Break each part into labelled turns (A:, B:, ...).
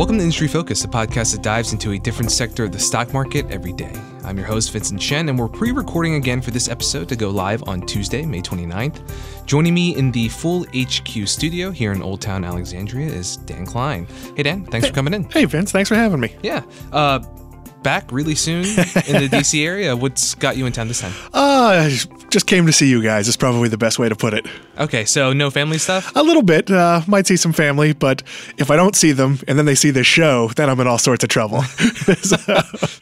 A: Welcome to Industry Focus, a podcast that dives into a different sector of the stock market every day. I'm your host, Vincent Shen, and we're pre recording again for this episode to go live on Tuesday, May 29th. Joining me in the Fool HQ studio here in Old Town Alexandria is Dan Kline. Hey, Dan, thanks for coming in.
B: Hey, Vince, thanks for having me.
A: Yeah. Uh, back really soon in the DC area. What's got you in town this time?
B: Uh, just came to see you guys. Is probably the best way to put it.
A: Okay, so no family stuff?
B: A little bit. Uh, might see some family, but if I don't see them and then they see this show, then I'm in all sorts of trouble.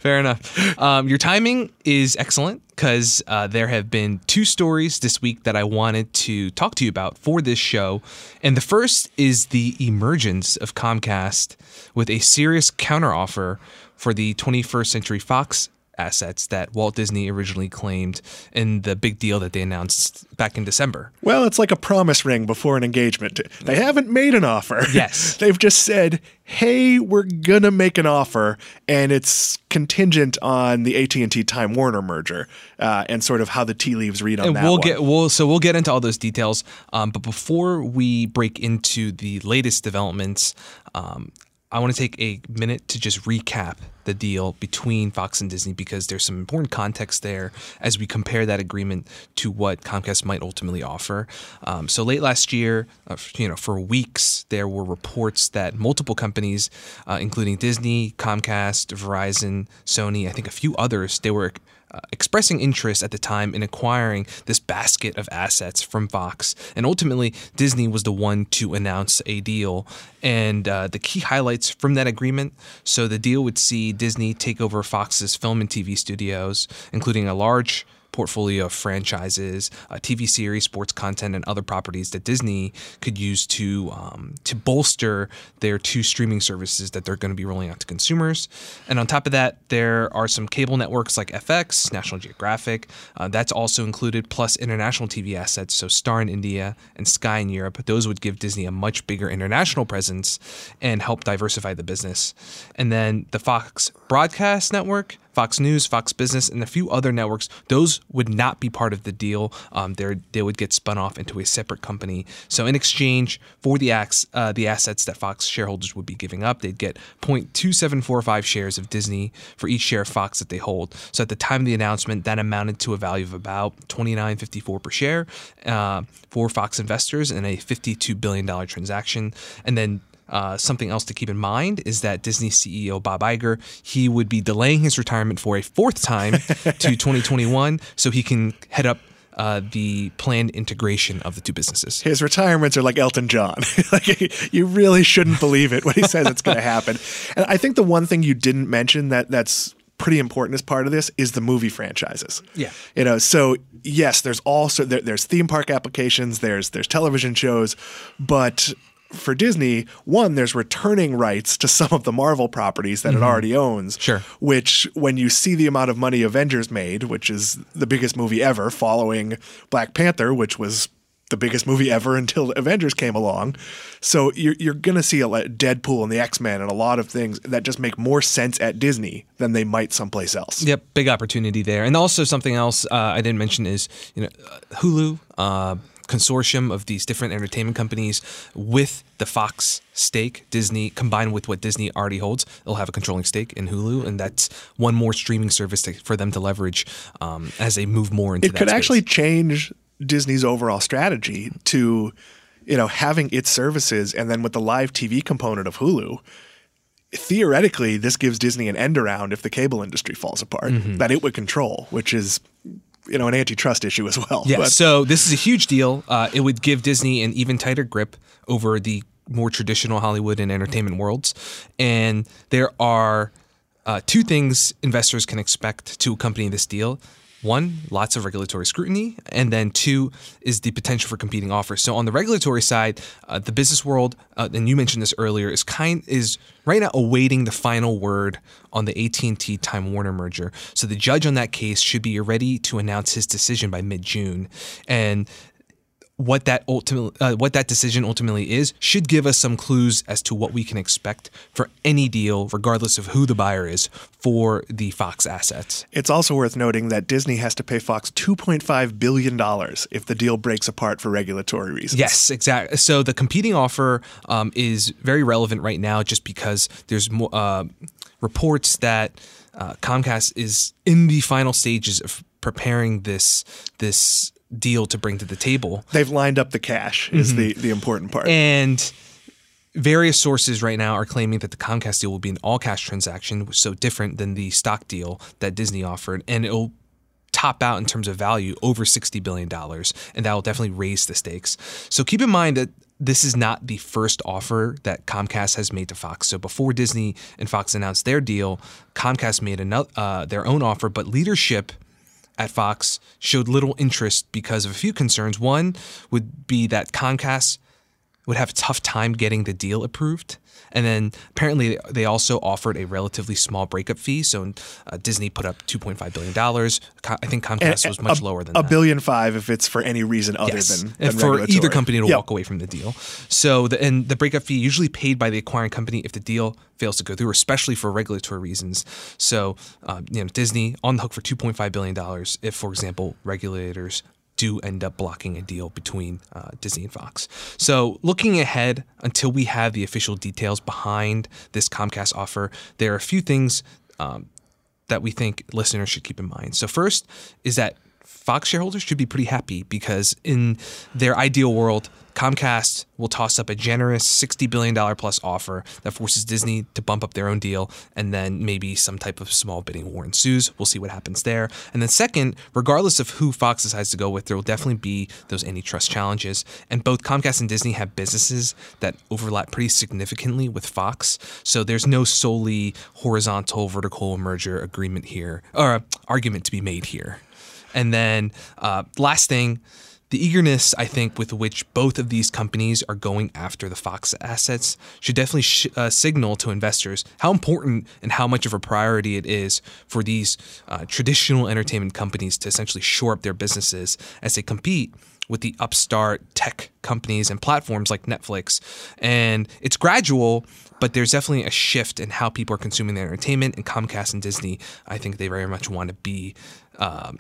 A: Fair enough. Um, your timing is excellent because uh, there have been two stories this week that I wanted to talk to you about for this show. And the first is the emergence of Comcast with a serious counteroffer for the 21st Century Fox assets that Walt Disney originally claimed in the big deal that they announced back in December.
B: Well, it's like a promise ring before an engagement. They haven't made an offer.
A: Yes.
B: They've just said, "Hey, we're going to make an offer and it's contingent on the AT&T Time Warner merger." Uh, and sort of how the tea leaves read on
A: and
B: that
A: we'll
B: one.
A: get we'll so we'll get into all those details. Um, but before we break into the latest developments, um, I want to take a minute to just recap the deal between Fox and Disney because there's some important context there as we compare that agreement to what Comcast might ultimately offer. Um, so late last year, uh, you know, for weeks there were reports that multiple companies, uh, including Disney, Comcast, Verizon, Sony, I think a few others, they were uh, expressing interest at the time in acquiring this basket of assets from Fox. And ultimately, Disney was the one to announce a deal. And uh, the key highlights from that agreement so the deal would see Disney take over Fox's film and TV studios, including a large portfolio of franchises, uh, TV series, sports content, and other properties that Disney could use to um, to bolster their two streaming services that they're going to be rolling out to consumers. And on top of that, there are some cable networks like FX, National Geographic. Uh, that's also included, plus international TV assets, so Star in India and Sky in Europe. Those would give Disney a much bigger international presence and help diversify the business. And then the Fox Broadcast Network Fox News, Fox Business, and a few other networks, those would not be part of the deal. Um, they would get spun off into a separate company. So in exchange for the uh, the assets that Fox shareholders would be giving up, they'd get 0.2745 shares of Disney for each share of Fox that they hold. So at the time of the announcement, that amounted to a value of about 29.54 per share uh, for Fox investors in a 52 billion dollar transaction. And then uh, something else to keep in mind is that Disney CEO Bob Iger he would be delaying his retirement for a fourth time to 2021, so he can head up uh, the planned integration of the two businesses.
B: His retirements are like Elton John. like you really shouldn't believe it when he says it's going to happen. And I think the one thing you didn't mention that that's pretty important as part of this is the movie franchises.
A: Yeah.
B: You know, so yes, there's also there, there's theme park applications, there's there's television shows, but for Disney, one, there's returning rights to some of the Marvel properties that mm-hmm. it already owns.
A: Sure.
B: Which, when you see the amount of money Avengers made, which is the biggest movie ever, following Black Panther, which was the biggest movie ever until Avengers came along. So you're, you're going to see a Deadpool and the X Men and a lot of things that just make more sense at Disney than they might someplace else.
A: Yep, big opportunity there. And also something else uh, I didn't mention is you know Hulu. Uh, consortium of these different entertainment companies with the Fox stake, Disney combined with what Disney already holds, they'll have a controlling stake in Hulu, and that's one more streaming service to, for them to leverage um, as they move more into.
B: It could space. actually change Disney's overall strategy to, you know, having its services, and then with the live TV component of Hulu theoretically, this gives Disney an end around if the cable industry falls apart mm-hmm. that it would control, which is you know an antitrust issue as well.
A: Yeah. But. So this is a huge deal. Uh, it would give Disney an even tighter grip over the more traditional Hollywood and entertainment worlds, and there are uh, two things investors can expect to accompany this deal. One, lots of regulatory scrutiny, and then two is the potential for competing offers. So on the regulatory side, uh, the business world, uh, and you mentioned this earlier, is kind is right now awaiting the final word on the AT&T Time Warner merger. So the judge on that case should be ready to announce his decision by mid June, and what that ultimately uh, what that decision ultimately is should give us some clues as to what we can expect for any deal regardless of who the buyer is for the Fox assets.
B: It's also worth noting that Disney has to pay Fox 2.5 billion dollars if the deal breaks apart for regulatory reasons.
A: Yes, exactly. So the competing offer um, is very relevant right now just because there's more uh, reports that uh, Comcast is in the final stages of preparing this this deal to bring to the table.
B: They've lined up the cash is the the important part.
A: And various sources right now are claiming that the Comcast deal will be an all cash transaction, so different than the stock deal that Disney offered, and it'll top out in terms of value over $60 billion, and that will definitely raise the stakes. So keep in mind that this is not the first offer that Comcast has made to Fox. So before Disney and Fox announced their deal, Comcast made another, uh, their own offer, but leadership at Fox showed little interest because of a few concerns. One would be that Comcast would have a tough time getting the deal approved. And then apparently they also offered a relatively small breakup fee. So uh, Disney put up $2.5 billion. I think Comcast
B: And
A: was much
B: a,
A: lower than
B: a
A: that.
B: billion five if it's for any reason other
A: Yes.
B: than, than
A: for either company to
B: Yep.
A: walk away from the deal. So the and the breakup fee usually paid by the acquiring company if the deal fails to go through, especially for regulatory reasons. So um, you know Disney on the hook for two point five billion dollars if, for example, regulators do end up blocking a deal between uh, Disney and Fox. So looking ahead until we have the official details behind this Comcast offer, there are a few things um, that we think listeners should keep in mind. So first is that Fox shareholders should be pretty happy because in their ideal world, Comcast will toss up a generous $60 billion plus offer that forces Disney to bump up their own deal, and then maybe some type of small bidding war ensues. We'll see what happens there. And then, second, regardless of who Fox decides to go with, there will definitely be those antitrust challenges. And both Comcast and Disney have businesses that overlap pretty significantly with Fox. So there's no solely horizontal, vertical merger agreement here, or argument to be made here. And then, uh, last thing, the eagerness, I think, with which both of these companies are going after the Fox assets should definitely sh- uh, signal to investors how important and how much of a priority it is for these uh, traditional entertainment companies to essentially shore up their businesses as they compete with the upstart tech companies and platforms like Netflix. And it's gradual, but there's definitely a shift in how people are consuming their entertainment. And Comcast and Disney, I think they very much want to be um,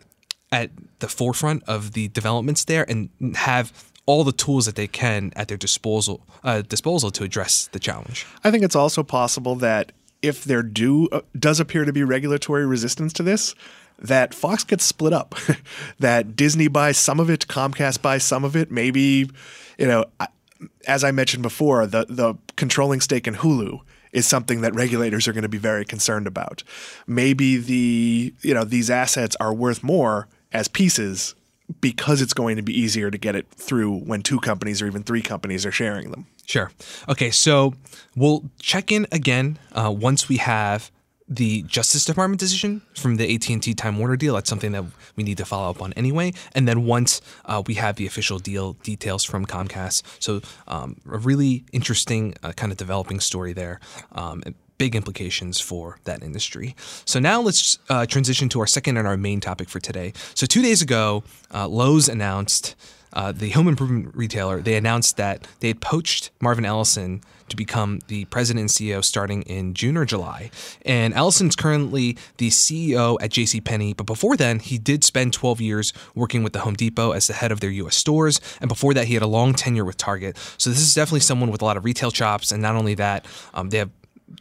A: at the forefront of the developments there and have all the tools that they can at their disposal uh, disposal to address the challenge.
B: I think it's also possible that if there do uh, does appear to be regulatory resistance to this, that Fox gets split up, that Disney buys some of it, Comcast buys some of it. Maybe, you know, as I mentioned before, the the controlling stake in Hulu is something that regulators are going to be very concerned about. Maybe the you know these assets are worth more as pieces because it's going to be easier to get it through when two companies or even three companies are sharing them.
A: Sure. Okay, so we'll check in again uh, once we have the Justice Department decision from the AT&T Time Warner deal. That's something that we need to follow up on anyway. And then once uh, we have the official deal details from Comcast, so um, a really interesting uh, kind of developing story there. Um, Big implications for that industry. So now let's uh, transition to our second and our main topic for today. So two days ago, uh, Lowe's announced uh, the home improvement retailer, they announced that they had poached Marvin Ellison to become the president and CEO starting in June or July. And Ellison's currently the CEO at JCPenney, but before then, he did spend 12 years working with the Home Depot as the head of their US stores. And before that, he had a long tenure with Target. So this is definitely someone with a lot of retail chops. And not only that, um, they have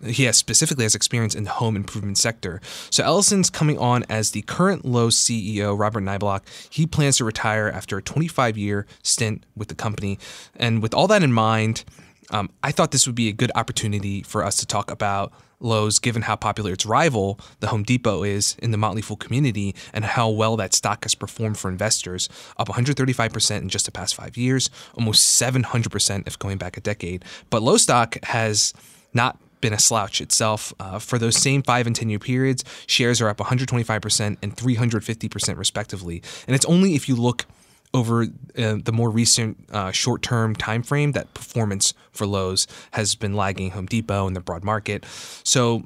A: he has specifically has experience in the home improvement sector. So Ellison's coming on as the current Lowe's CEO, Robert Niblock. He plans to retire after a 25 year stint with the company. And with all that in mind, um, I thought this would be a good opportunity for us to talk about Lowe's, given how popular its rival, the Home Depot, is in the Motley Fool community and how well that stock has performed for investors, up 135% in just the past five years, almost 700% if going back a decade. But Lowe's stock has not been a slouch itself. Uh, for those same five and 10 year periods, shares are up 125% and 350% respectively. And it's only if you look over uh, the more recent uh, short term time frame that performance for Lowe's has been lagging Home Depot and the broad market. So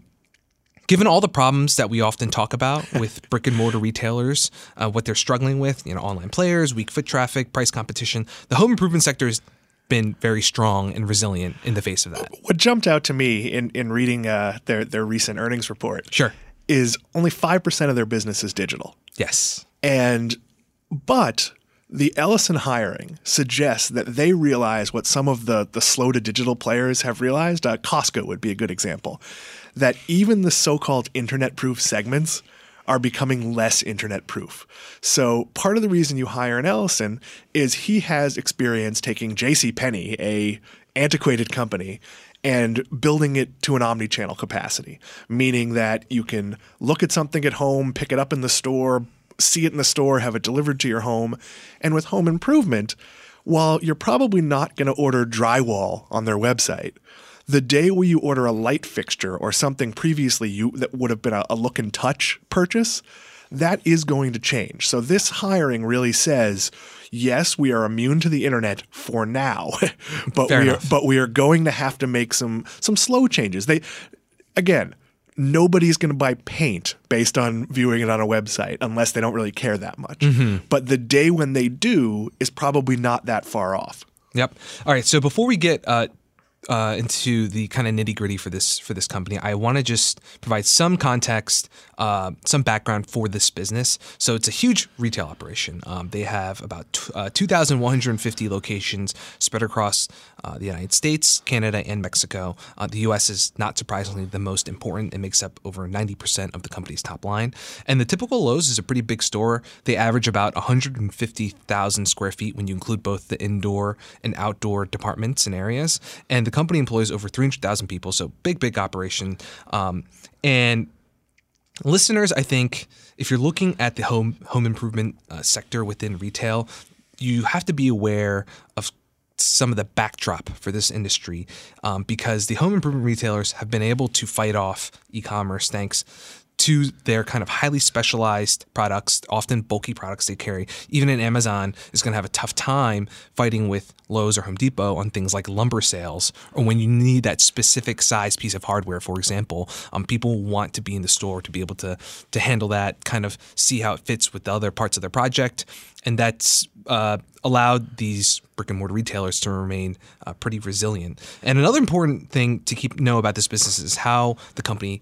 A: given all the problems that we often talk about with brick and mortar retailers, uh, what they're struggling with, you know, online players, weak foot traffic, price competition, the home improvement sector has been very strong and resilient in the face of that.
B: What jumped out to me in in reading uh, their their recent earnings report,
A: Sure.
B: is only five percent of their business is digital.
A: Yes.
B: And but the Ellison hiring suggests that they realize what some of the the slow to digital players have realized. Uh, Costco would be a good example. That even the so-called internet-proof segments are becoming less internet proof. So part of the reason you hire an Ellison is he has experience taking J.C. Penney, a antiquated company, and building it to an omni-channel capacity, meaning that you can look at something at home, pick it up in the store, see it in the store, have it delivered to your home. And with home improvement, while you're probably not going to order drywall on their website, the day where you order a light fixture or something previously you that would have been a, a look and touch purchase, that is going to change. So this hiring really says, yes, we are immune to the internet for now, but
A: Fair
B: we are, but we are going to have to make some some slow changes. They again, nobody's going to buy paint based on viewing it on a website unless they don't really care that much.
A: Mm-hmm.
B: But the day when they do is probably not that far off.
A: Yep. All right. So before we get uh, uh, into the kind of nitty gritty for this for this company, I want to just provide some context, uh, some background for this business. So it's a huge retail operation. Um, they have about t- uh, 2,150 locations spread across uh, the United States, Canada, and Mexico. Uh, the U.S. is not surprisingly the most important. It makes up over 90% of the company's top line. And the typical Lowe's is a pretty big store. They average about 150,000 square feet when you include both the indoor and outdoor departments and areas. And the company employs over 300,000 people, so big, big operation. Um, and listeners, I think if you're looking at the home home improvement uh, sector within retail, you have to be aware of some of the backdrop for this industry um, because the home improvement retailers have been able to fight off e-commerce thanks to their kind of highly specialized products, often bulky products they carry. Even an Amazon is going to have a tough time fighting with Lowe's or Home Depot on things like lumber sales or when you need that specific size piece of hardware, for example. Um, people want to be in the store to be able to to handle that, kind of see how it fits with the other parts of their project, and that's uh, allowed these brick and mortar retailers to remain uh, pretty resilient. And another important thing to keep know about this business is how the company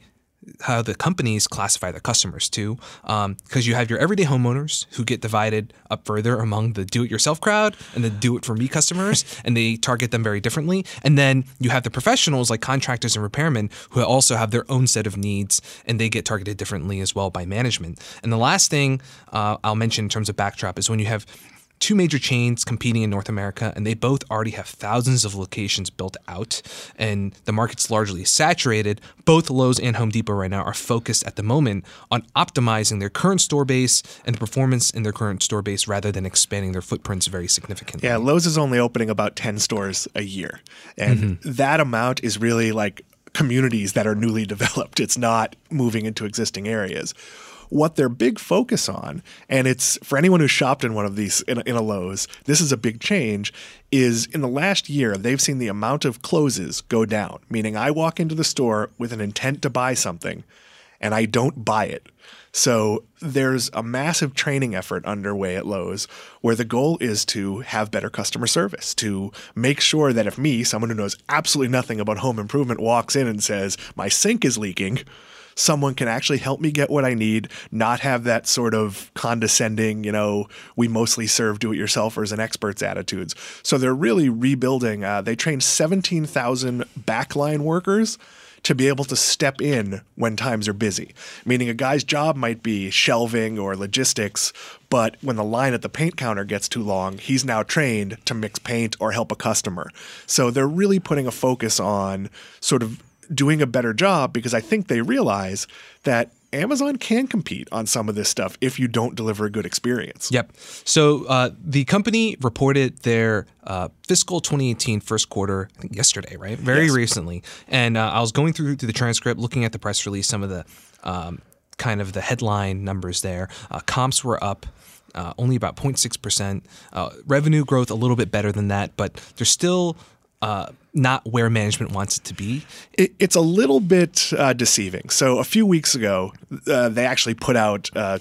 A: how the companies classify their customers too, because you have your everyday homeowners who get divided up further among the do-it-yourself crowd and the do-it-for-me customers, and they target them very differently. And then you have the professionals like contractors and repairmen who also have their own set of needs, and they get targeted differently as well by management. And the last thing uh, I'll mention in terms of backdrop is when you have two major chains competing in North America, and they both already have thousands of locations built out, and the market's largely saturated. Both Lowe's and Home Depot right now are focused at the moment on optimizing their current store base and the performance in their current store base rather than expanding their footprints very significantly.
B: Yeah, Lowe's is only opening about 10 stores a year. And mm-hmm. that amount is really like communities that are newly developed. It's not moving into existing areas. What their big focus on, and it's for anyone who's shopped in one of these in a, in a Lowe's, this is a big change, is in the last year, they've seen the amount of closes go down. Meaning, I walk into the store with an intent to buy something and I don't buy it. So there's a massive training effort underway at Lowe's where the goal is to have better customer service, to make sure that if me, someone who knows absolutely nothing about home improvement, walks in and says, My sink is leaking, someone can actually help me get what I need, not have that sort of condescending, you know, we mostly serve do it yourselfers and experts attitudes. So they're really rebuilding. Uh, they trained 17,000 backline workers to be able to step in when times are busy. Meaning a guy's job might be shelving or logistics, but when the line at the paint counter gets too long, he's now trained to mix paint or help a customer. So they're really putting a focus on sort of doing a better job because I think they realize that Amazon can compete on some of this stuff if you don't deliver a good experience.
A: Yep. So uh, the company reported their uh, fiscal 2018 first quarter I think yesterday, right? Very
B: Yes.
A: recently. And uh, I was going through, the transcript, looking at the press release, some of the um, kind of the headline numbers there. Uh, comps were up. Uh, only about 0.6%. Uh, revenue growth a little bit better than that, but there's still uh, not where management wants it to be.
B: It, it's a little bit uh, deceiving. So a few weeks ago, uh, they actually put out uh,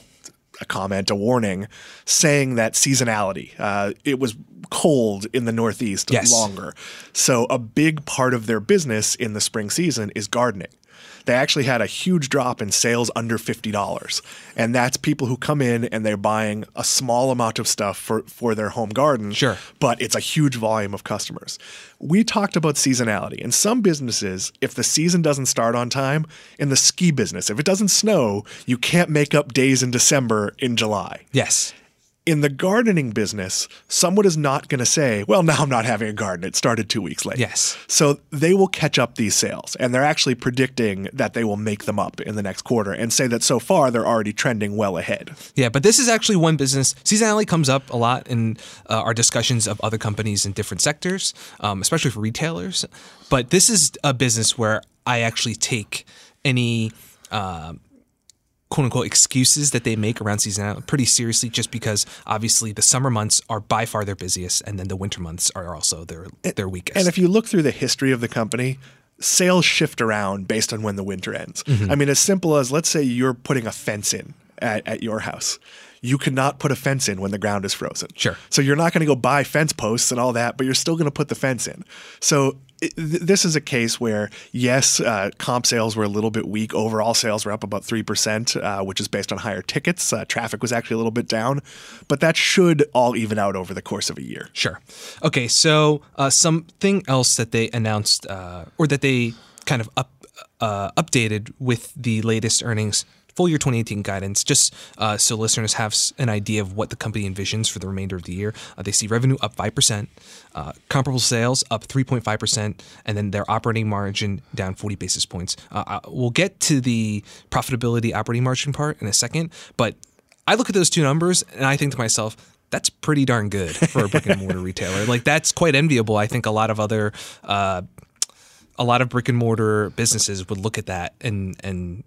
B: a comment, a warning, saying that seasonality. Uh, it was cold in the Northeast
A: Yes.
B: longer, so a big part of their business in the spring season is gardening. They actually had a huge drop in sales under $50. And that's people who come in and they're buying a small amount of stuff for, for their home garden
A: Sure.
B: but it's a huge volume of customers. We talked about seasonality. In some businesses, if the season doesn't start on time, in the ski business, if it doesn't snow, you can't make up days in December in July.
A: Yes.
B: In the gardening business, someone is not going to say, well, now I'm not having a garden. It started two weeks late.
A: Yes.
B: So they will catch up these sales, and they're actually predicting that they will make them up in the next quarter and say that so far they're already trending well ahead.
A: Yeah, but this is actually one business. Seasonality comes up a lot in uh, our discussions of other companies in different sectors, um, especially for retailers. But this is a business where I actually take any. Uh, quote unquote excuses that they make around seasonality pretty seriously just because obviously the summer months are by far their busiest and then the winter months are also their their weakest.
B: And if you look through the history of the company, sales shift around based on when the winter ends.
A: Mm-hmm.
B: I mean, as simple as let's say you're putting a fence in at, at your house. You cannot put a fence in when the ground is frozen.
A: Sure.
B: So you're not going to go buy fence posts and all that, but you're still going to put the fence in. So this is a case where, yes, uh, comp sales were a little bit weak. Overall sales were up about 3%, uh, which is based on higher tickets. Uh, traffic was actually a little bit down, but that should all even out over the course of a year.
A: Sure. Okay, so uh, something else that they announced uh, or that they kind of up, updated with the latest earnings. Full year 2018 guidance, just uh, so listeners have an idea of what the company envisions for the remainder of the year. Uh, they see revenue up 5%, uh, comparable sales up 3.5%, and then their operating margin down 40 basis points. Uh, we'll get to the profitability operating margin part in a second, but I look at those two numbers and I think to myself, that's pretty darn good for a brick and mortar retailer. Like that's quite enviable. I think a lot of other, uh, a lot of brick and mortar businesses would look at that and and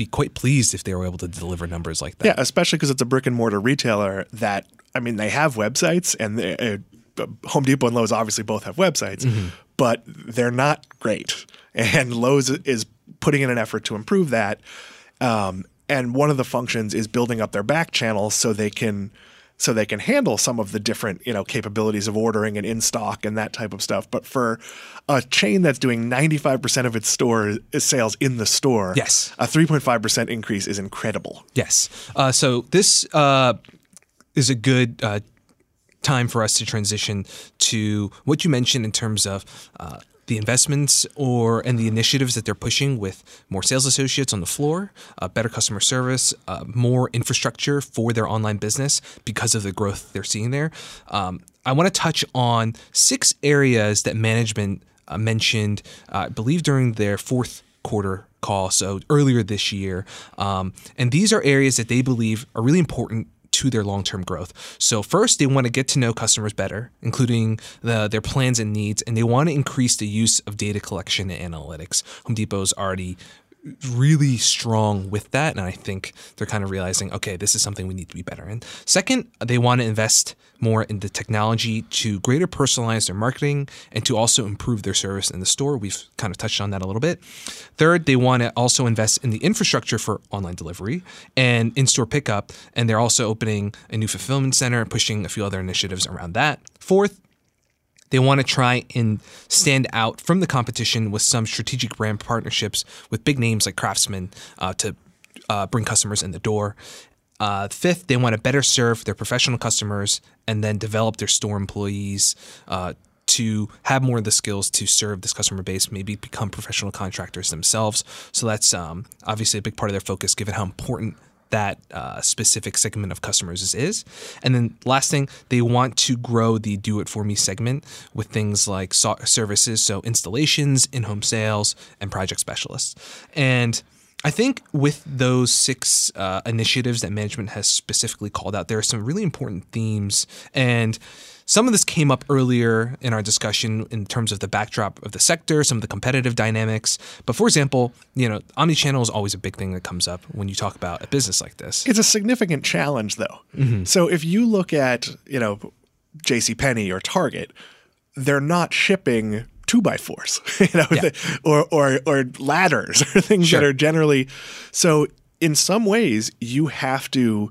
A: be quite pleased if they were able to deliver numbers like that.
B: Yeah, especially because it's a brick and mortar retailer that I mean they have websites and they, uh, Home Depot and Lowe's obviously both have websites, but they're not great. And Lowe's is putting in an effort to improve that. Um, and one of the functions is building up their back channels so they can so they can handle some of the different you know capabilities of ordering and in stock and that type of stuff. But for a chain that's doing 95% of its store sales in the store,
A: Yes.
B: a 3.5% increase is incredible.
A: Yes. Uh, so this uh, is a good uh, time for us to transition to what you mentioned in terms of uh, the investments or and the initiatives that they're pushing with more sales associates on the floor, uh, better customer service, uh, more infrastructure for their online business because of the growth they're seeing there. Um, I want to touch on six areas that management uh, mentioned, uh, I believe, during their fourth quarter call, so earlier this year. Um, and these are areas that they believe are really important to their long-term growth. So first, they want to get to know customers better, including the, their plans and needs, and they want to increase the use of data collection and analytics. Home Depot's already really strong with that, and I think they're kind of realizing, okay, this is something we need to be better in. Second, they want to invest more in the technology to greater personalize their marketing and to also improve their service in the store. We've kind of touched on that a little bit. Third, they want to also invest in the infrastructure for online delivery and in-store pickup, and they're also opening a new fulfillment center and pushing a few other initiatives around that. Fourth, they want to try and stand out from the competition with some strategic brand partnerships with big names like Craftsman uh, to uh, bring customers in the door. Uh, fifth, they want to better serve their professional customers and then develop their store employees uh, to have more of the skills to serve this customer base, maybe become professional contractors themselves. So that's um, obviously a big part of their focus, given how important that uh, specific segment of customers is. And then last thing, they want to grow the do it for me segment with things like so- services, so installations, in home sales, and project specialists. And I think with those six uh, initiatives that management has specifically called out, there are some really important themes. And some of this came up earlier in our discussion in terms of the backdrop of the sector, some of the competitive dynamics. But for example, you know, omnichannel is always a big thing that comes up when you talk about a business like this.
B: It's a significant challenge, though. Mm-hmm. So if you look at, you know, J.C. Penney or Target, they're not shipping two by fours, you know,
A: Yeah.
B: or or or ladders or things
A: Sure.
B: that are generally. So in some ways, you have to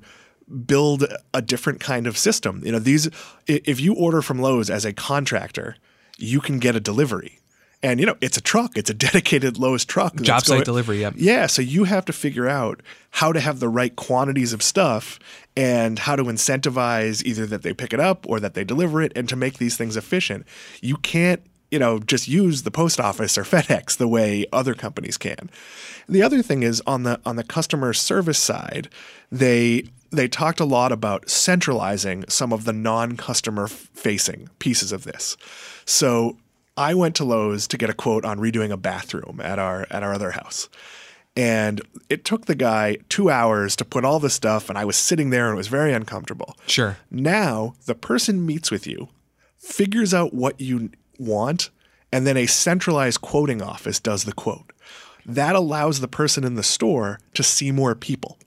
B: build a different kind of system. You know, these if you order from Lowe's as a contractor, you can get a delivery. And you know, it's a truck. It's a dedicated Lowe's truck.
A: Job site
B: going-
A: delivery, yep.
B: yeah, so you have to figure out how to have the right quantities of stuff and how to incentivize either that they pick it up or that they deliver it and to make these things efficient. You can't, you know, just use the post office or FedEx the way other companies can. The other thing is on the on the customer service side, they they talked a lot about centralizing some of the non-customer facing pieces of this. So I went to Lowe's to get a quote on redoing a bathroom at our at our other house. And it took the guy two hours to put all the stuff, and I was sitting there and it was very uncomfortable.
A: Sure.
B: Now the person meets with you, figures out what you want, and then a centralized quoting office does the quote. That allows the person in the store to see more people.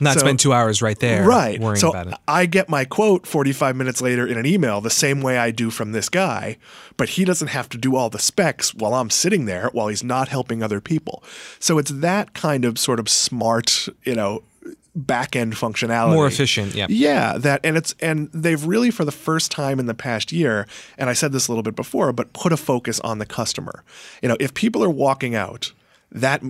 A: Not
B: So-
A: spend two hours right there
B: Right.
A: worrying
B: so
A: about it.
B: I get my quote 45 minutes later in an email the same way I do from this guy, but he doesn't have to do all the specs while I'm sitting there while he's not helping other people. So it's that kind of sort of smart, you know, back end functionality.
A: More efficient, yeah.
B: Yeah, that and it's and they've really for the first time in the past year, and I said this a little bit before, but put a focus on the customer. You know, if people are walking out, that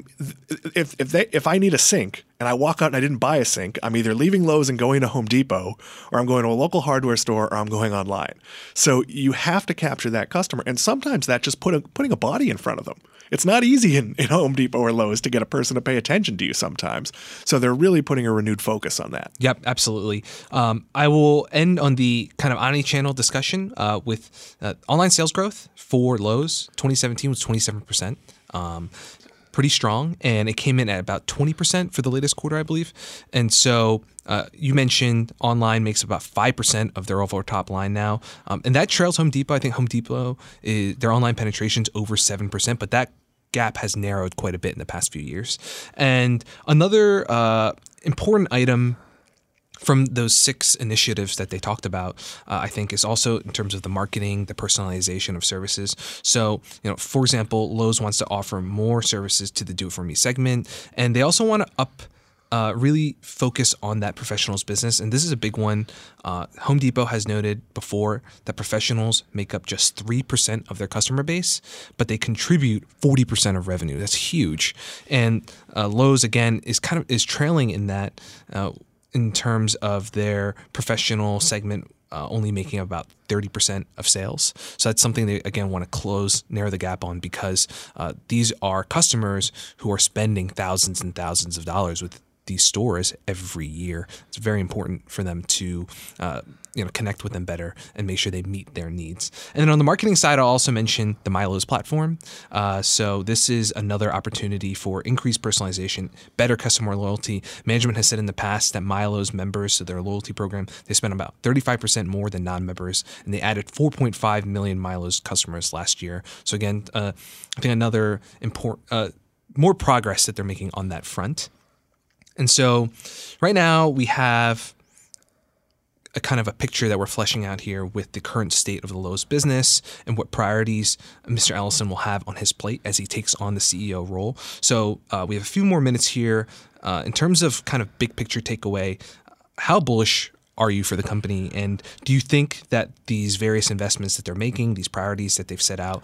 B: if if they if I need a sink and I walk out and I didn't buy a sink, I'm either leaving Lowe's and going to Home Depot, or I'm going to a local hardware store, or I'm going online. So you have to capture that customer, and sometimes that just putting a body in front of them. It's not easy in, in Home Depot or Lowe's to get a person to pay attention to you sometimes. So they're really putting a renewed focus on that.
A: Yep, absolutely. Um, I will end on the kind of omni-channel discussion uh, with uh, online sales growth for Lowe's. 2017 was 27%. Um, pretty strong, and it came in at about 20% for the latest quarter, I believe. And so uh, you mentioned online makes about 5% of their overall top line now. Um, and that trails Home Depot. I think Home Depot, is, their online penetration's over 7%, but that gap has narrowed quite a bit in the past few years. And another uh, important item from those six initiatives that they talked about, uh, I think is also in terms of the marketing, the personalization of services. So, you know, for example, Lowe's wants to offer more services to the Do It For Me segment, and they also want to up. Uh, really focus on that professionals business, and this is a big one. Uh, Home Depot has noted before that professionals make up just three percent of their customer base, but they contribute forty percent of revenue. That's huge. And uh, Lowe's again is kind of is trailing in that. In terms of their professional segment uh, only making about 30% of sales. So that's something they, again, want to close, narrow the gap on because uh, these are customers who are spending thousands and thousands of dollars with these stores every year. It's very important for them to uh, you know connect with them better and make sure they meet their needs. And then on the marketing side, I'll also mention the MyLowe's platform. Uh, so this is another opportunity for increased personalization, better customer loyalty. Management has said in the past that MyLowe's members, so their loyalty program, they spend about 35% more than non-members, and they added 4.5 million MyLowe's customers last year. So again, uh, I think another important, uh, more progress that they're making on that front. And so right now we have a kind of a picture that we're fleshing out here with the current state of the Lowe's business and what priorities Mr. Ellison will have on his plate as he takes on the CEO role. So uh, we have a few more minutes here. Uh, in terms of kind of big picture takeaway, how bullish are you for the company? And do you think that these various investments that they're making, these priorities that they've set out,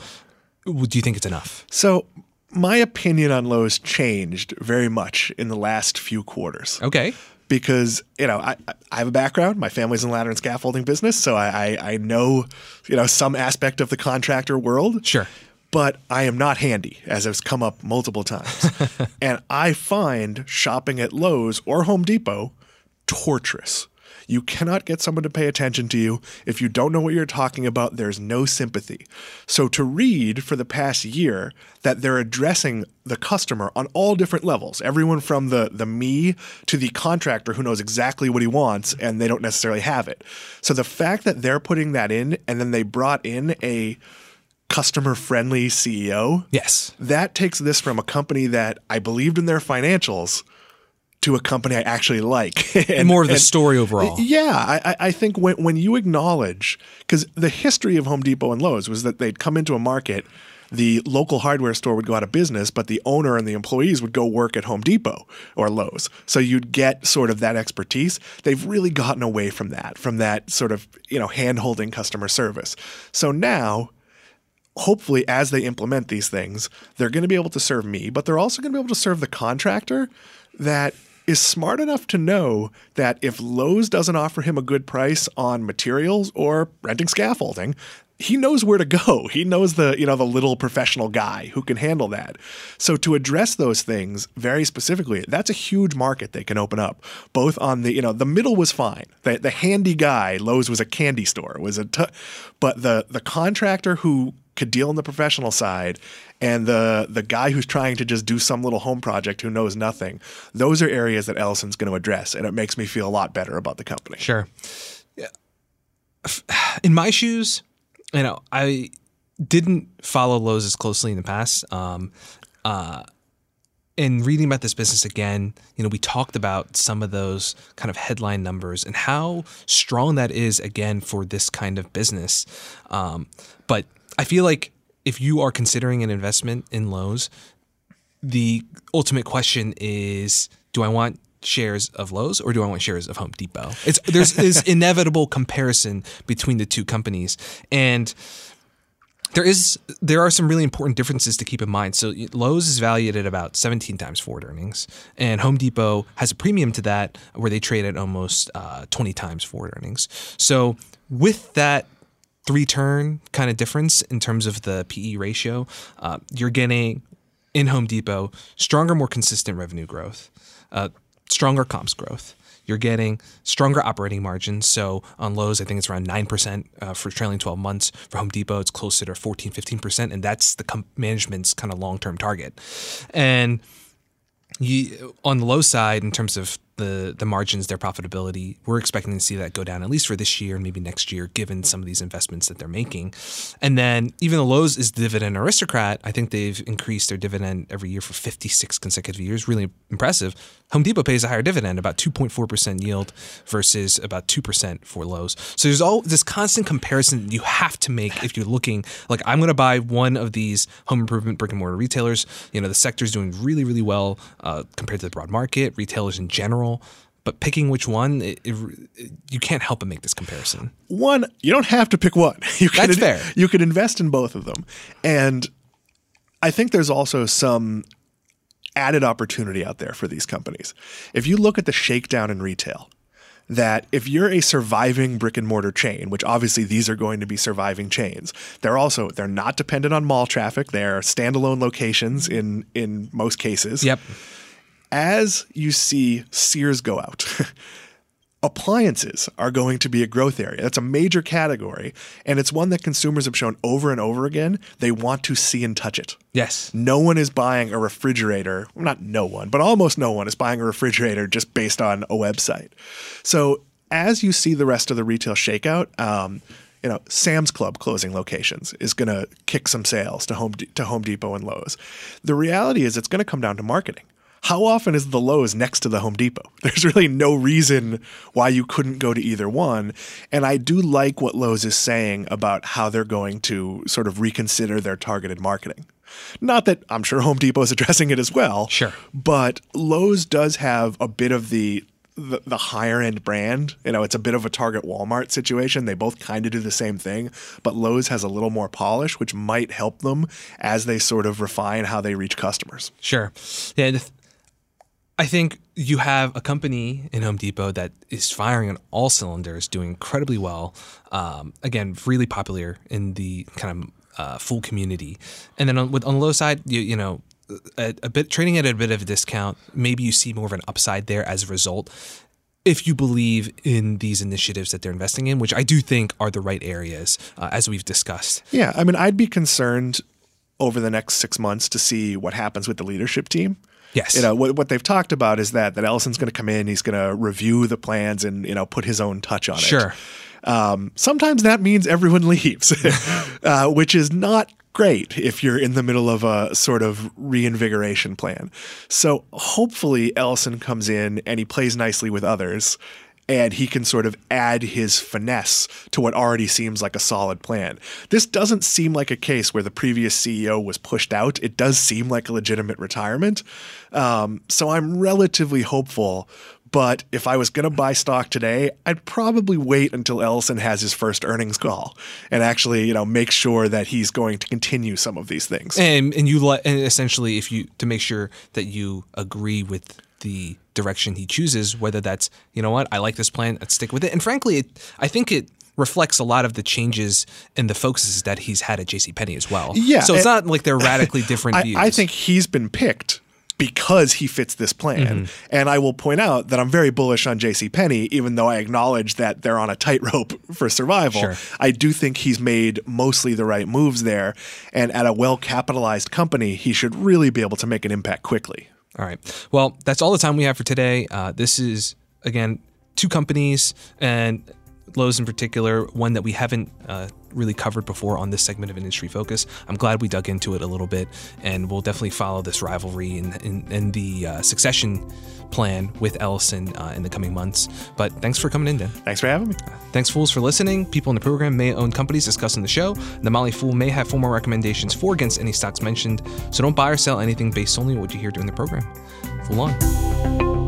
A: do you think it's enough?
B: So my opinion on Lowe's changed very much in the last few quarters.
A: Okay.
B: Because you know I, I have a background. My family's in ladder and scaffolding business, so I, I I know you know some aspect of the contractor world.
A: Sure.
B: But I am not handy, as has come up multiple times. and I find shopping at Lowe's or Home Depot torturous. You cannot get someone to pay attention to you. If you don't know what you're talking about, there's no sympathy. So, to read for the past year that they're addressing the customer on all different levels, everyone from the, the me to the contractor who knows exactly what he wants and they don't necessarily have it. So, the fact that they're putting that in and then they brought in a customer friendly CEO
A: Yes.
B: that takes this from a company that I believed in their financials to a company I actually like. and,
A: More of the
B: and-
A: story overall.
B: yeah, I, I- I think when when you acknowledge because the history of Home Depot and Lowe's was that they'd come into a market, the local hardware store would go out of business, but the owner and the employees would go work at Home Depot or Lowe's. So you'd get sort of that expertise. They've really gotten away from that, from that sort of you know hand holding customer service. So now hopefully as they implement these things, they're going to be able to serve me, but they're also going to be able to serve the contractor that is smart enough to know that if Lowe's doesn't offer him a good price on materials or renting scaffolding, he knows where to go. He knows the, you know, the little professional guy who can handle that. So to address those things very specifically, that's a huge market they can open up. Both on the, you know, the middle was fine. The the handy guy, Lowe's was a candy store, was a t- but the the contractor who could deal on the professional side and the the guy who's trying to just do some little home project who knows nothing those are areas that ellison's going to address and it makes me feel a lot better about the company
A: Sure. In my shoes, you know, I didn't follow Lowe's as closely in the past. Um, uh, in reading about this business again, you know, we talked about some of those kind of headline numbers and how strong that is again for this kind of business. Um, but I feel like if you are considering an investment in Lowe's, the ultimate question is do I want shares of Lowe's or do I want shares of Home Depot? It's there's this inevitable comparison between the two companies and there is there are some really important differences to keep in mind. So Lowe's is valued at about 17 times forward earnings, and Home Depot has a premium to that where they trade at almost uh, 20 times forward earnings. So with that three turn kind of difference in terms of the PE ratio, uh, you're getting in Home Depot stronger, more consistent revenue growth, uh, stronger comps growth. You're getting stronger operating margins. So on Lowe's, I think it's around 9% uh, for trailing 12 months. For Home Depot, it's closer to 14, 15%. And that's the management's kind of long term target. And you, on the low side, in terms of the the margins, their profitability, we're expecting to see that go down at least for this year and maybe next year, given some of these investments that they're making. And then even though Lowe's is the dividend aristocrat, I think they've increased their dividend every year for 56 consecutive years. Really impressive. Home Depot pays a higher dividend, about 2.4% yield versus about 2% for Lowe's. So there's all this constant comparison you have to make if you're looking like I'm going to buy one of these home improvement brick and mortar retailers. You know, the sector's doing really, really well uh, compared to the broad market, retailers in general. But picking which one, it, it, you can't help but make this comparison.
B: one you don't have to pick one you can,
A: That's fair.
B: you can invest in both of them and i think there's also some added opportunity out there for these companies if you look at the shakedown in retail that if you're a surviving brick and mortar chain, which obviously these are going to be surviving chains, they're also they're not dependent on mall traffic. They're standalone locations in in most cases.
A: Yep.
B: As you see Sears go out, appliances are going to be a growth area. That's a major category, and it's one that consumers have shown over and over again they want to see and touch it.
A: Yes.
B: No one is buying a refrigerator, well, not no one, but almost no one is buying a refrigerator just based on a website. So as you see the rest of the retail shakeout, um, you know, Sam's Club closing locations is going to kick some sales to Home to Home Depot and Lowe's. The reality is, it's going to come down to marketing. How often is the Lowe's next to the Home Depot? There's really no reason why you couldn't go to either one. And I do like what Lowe's is saying about how they're going to sort of reconsider their targeted marketing. Not that I'm sure Home Depot is addressing it as well.
A: Sure.
B: But Lowe's does have a bit of the the, the higher end brand. You know, it's a bit of a Target Walmart situation. They both kind of do the same thing, but Lowe's has a little more polish, which might help them as they sort of refine how they reach customers.
A: Sure. Yeah. the th- I think you have a company in Home Depot that is firing on all cylinders, doing incredibly well. Um, again, really popular in the kind of uh, Fool community. And then on, with, on the low side, you, you know, a, a bit trading at a bit of a discount. Maybe you see more of an upside there as a result. If you believe in these initiatives that they're investing in, which I do think are the right areas, uh, as we've discussed.
B: Yeah, I mean, I'd be concerned over the next six months to see what happens with the leadership team.
A: Yes.
B: You know what, what they've talked about is that that Ellison's going to come in, he's going to review the plans and you know put his own touch on it.
A: Sure.
B: Um, sometimes that means everyone leaves, uh, which is not great if you're in the middle of a sort of reinvigoration plan. So hopefully Ellison comes in and he plays nicely with others and he can sort of add his finesse to what already seems like a solid plan. This doesn't seem like a case where the previous CEO was pushed out. It does seem like a legitimate retirement. Um, so I'm relatively hopeful. But if I was going to buy stock today, I'd probably wait until Ellison has his first earnings call and actually, you know, make sure that he's going to continue some of these things.
A: And and you and essentially if you to make sure that you agree with the direction he chooses, whether that's, you know what, I like this plan, let's stick with it. And frankly, it, I think it reflects a lot of the changes in the focuses that he's had at JCPenney as well.
B: Yeah.
A: So it's not like they're radically different
B: I,
A: views.
B: I think he's been picked because he fits this plan.
A: Mm-hmm.
B: And I will point out that I'm very bullish on JCPenney, even though I acknowledge that they're on a tightrope for survival.
A: Sure.
B: I do think he's made mostly the right moves there. And at a well capitalized company, he should really be able to make an impact quickly.
A: All right. Well, that's all the time we have for today. Uh, this is, again, two companies and Lowe's in particular, one that we haven't uh, really covered before on this segment of Industry Focus. I'm glad we dug into it a little bit, and we'll definitely follow this rivalry and, and, and the uh, succession plan with Ellison uh, in the coming months. But thanks for coming in, Dan.
B: Thanks for having me.
A: Thanks, fools, for listening. People in the program may own companies discussed in the show. The Motley Fool may have formal recommendations for against any stocks mentioned, so don't buy or sell anything based solely on what you hear during the program. Fool on.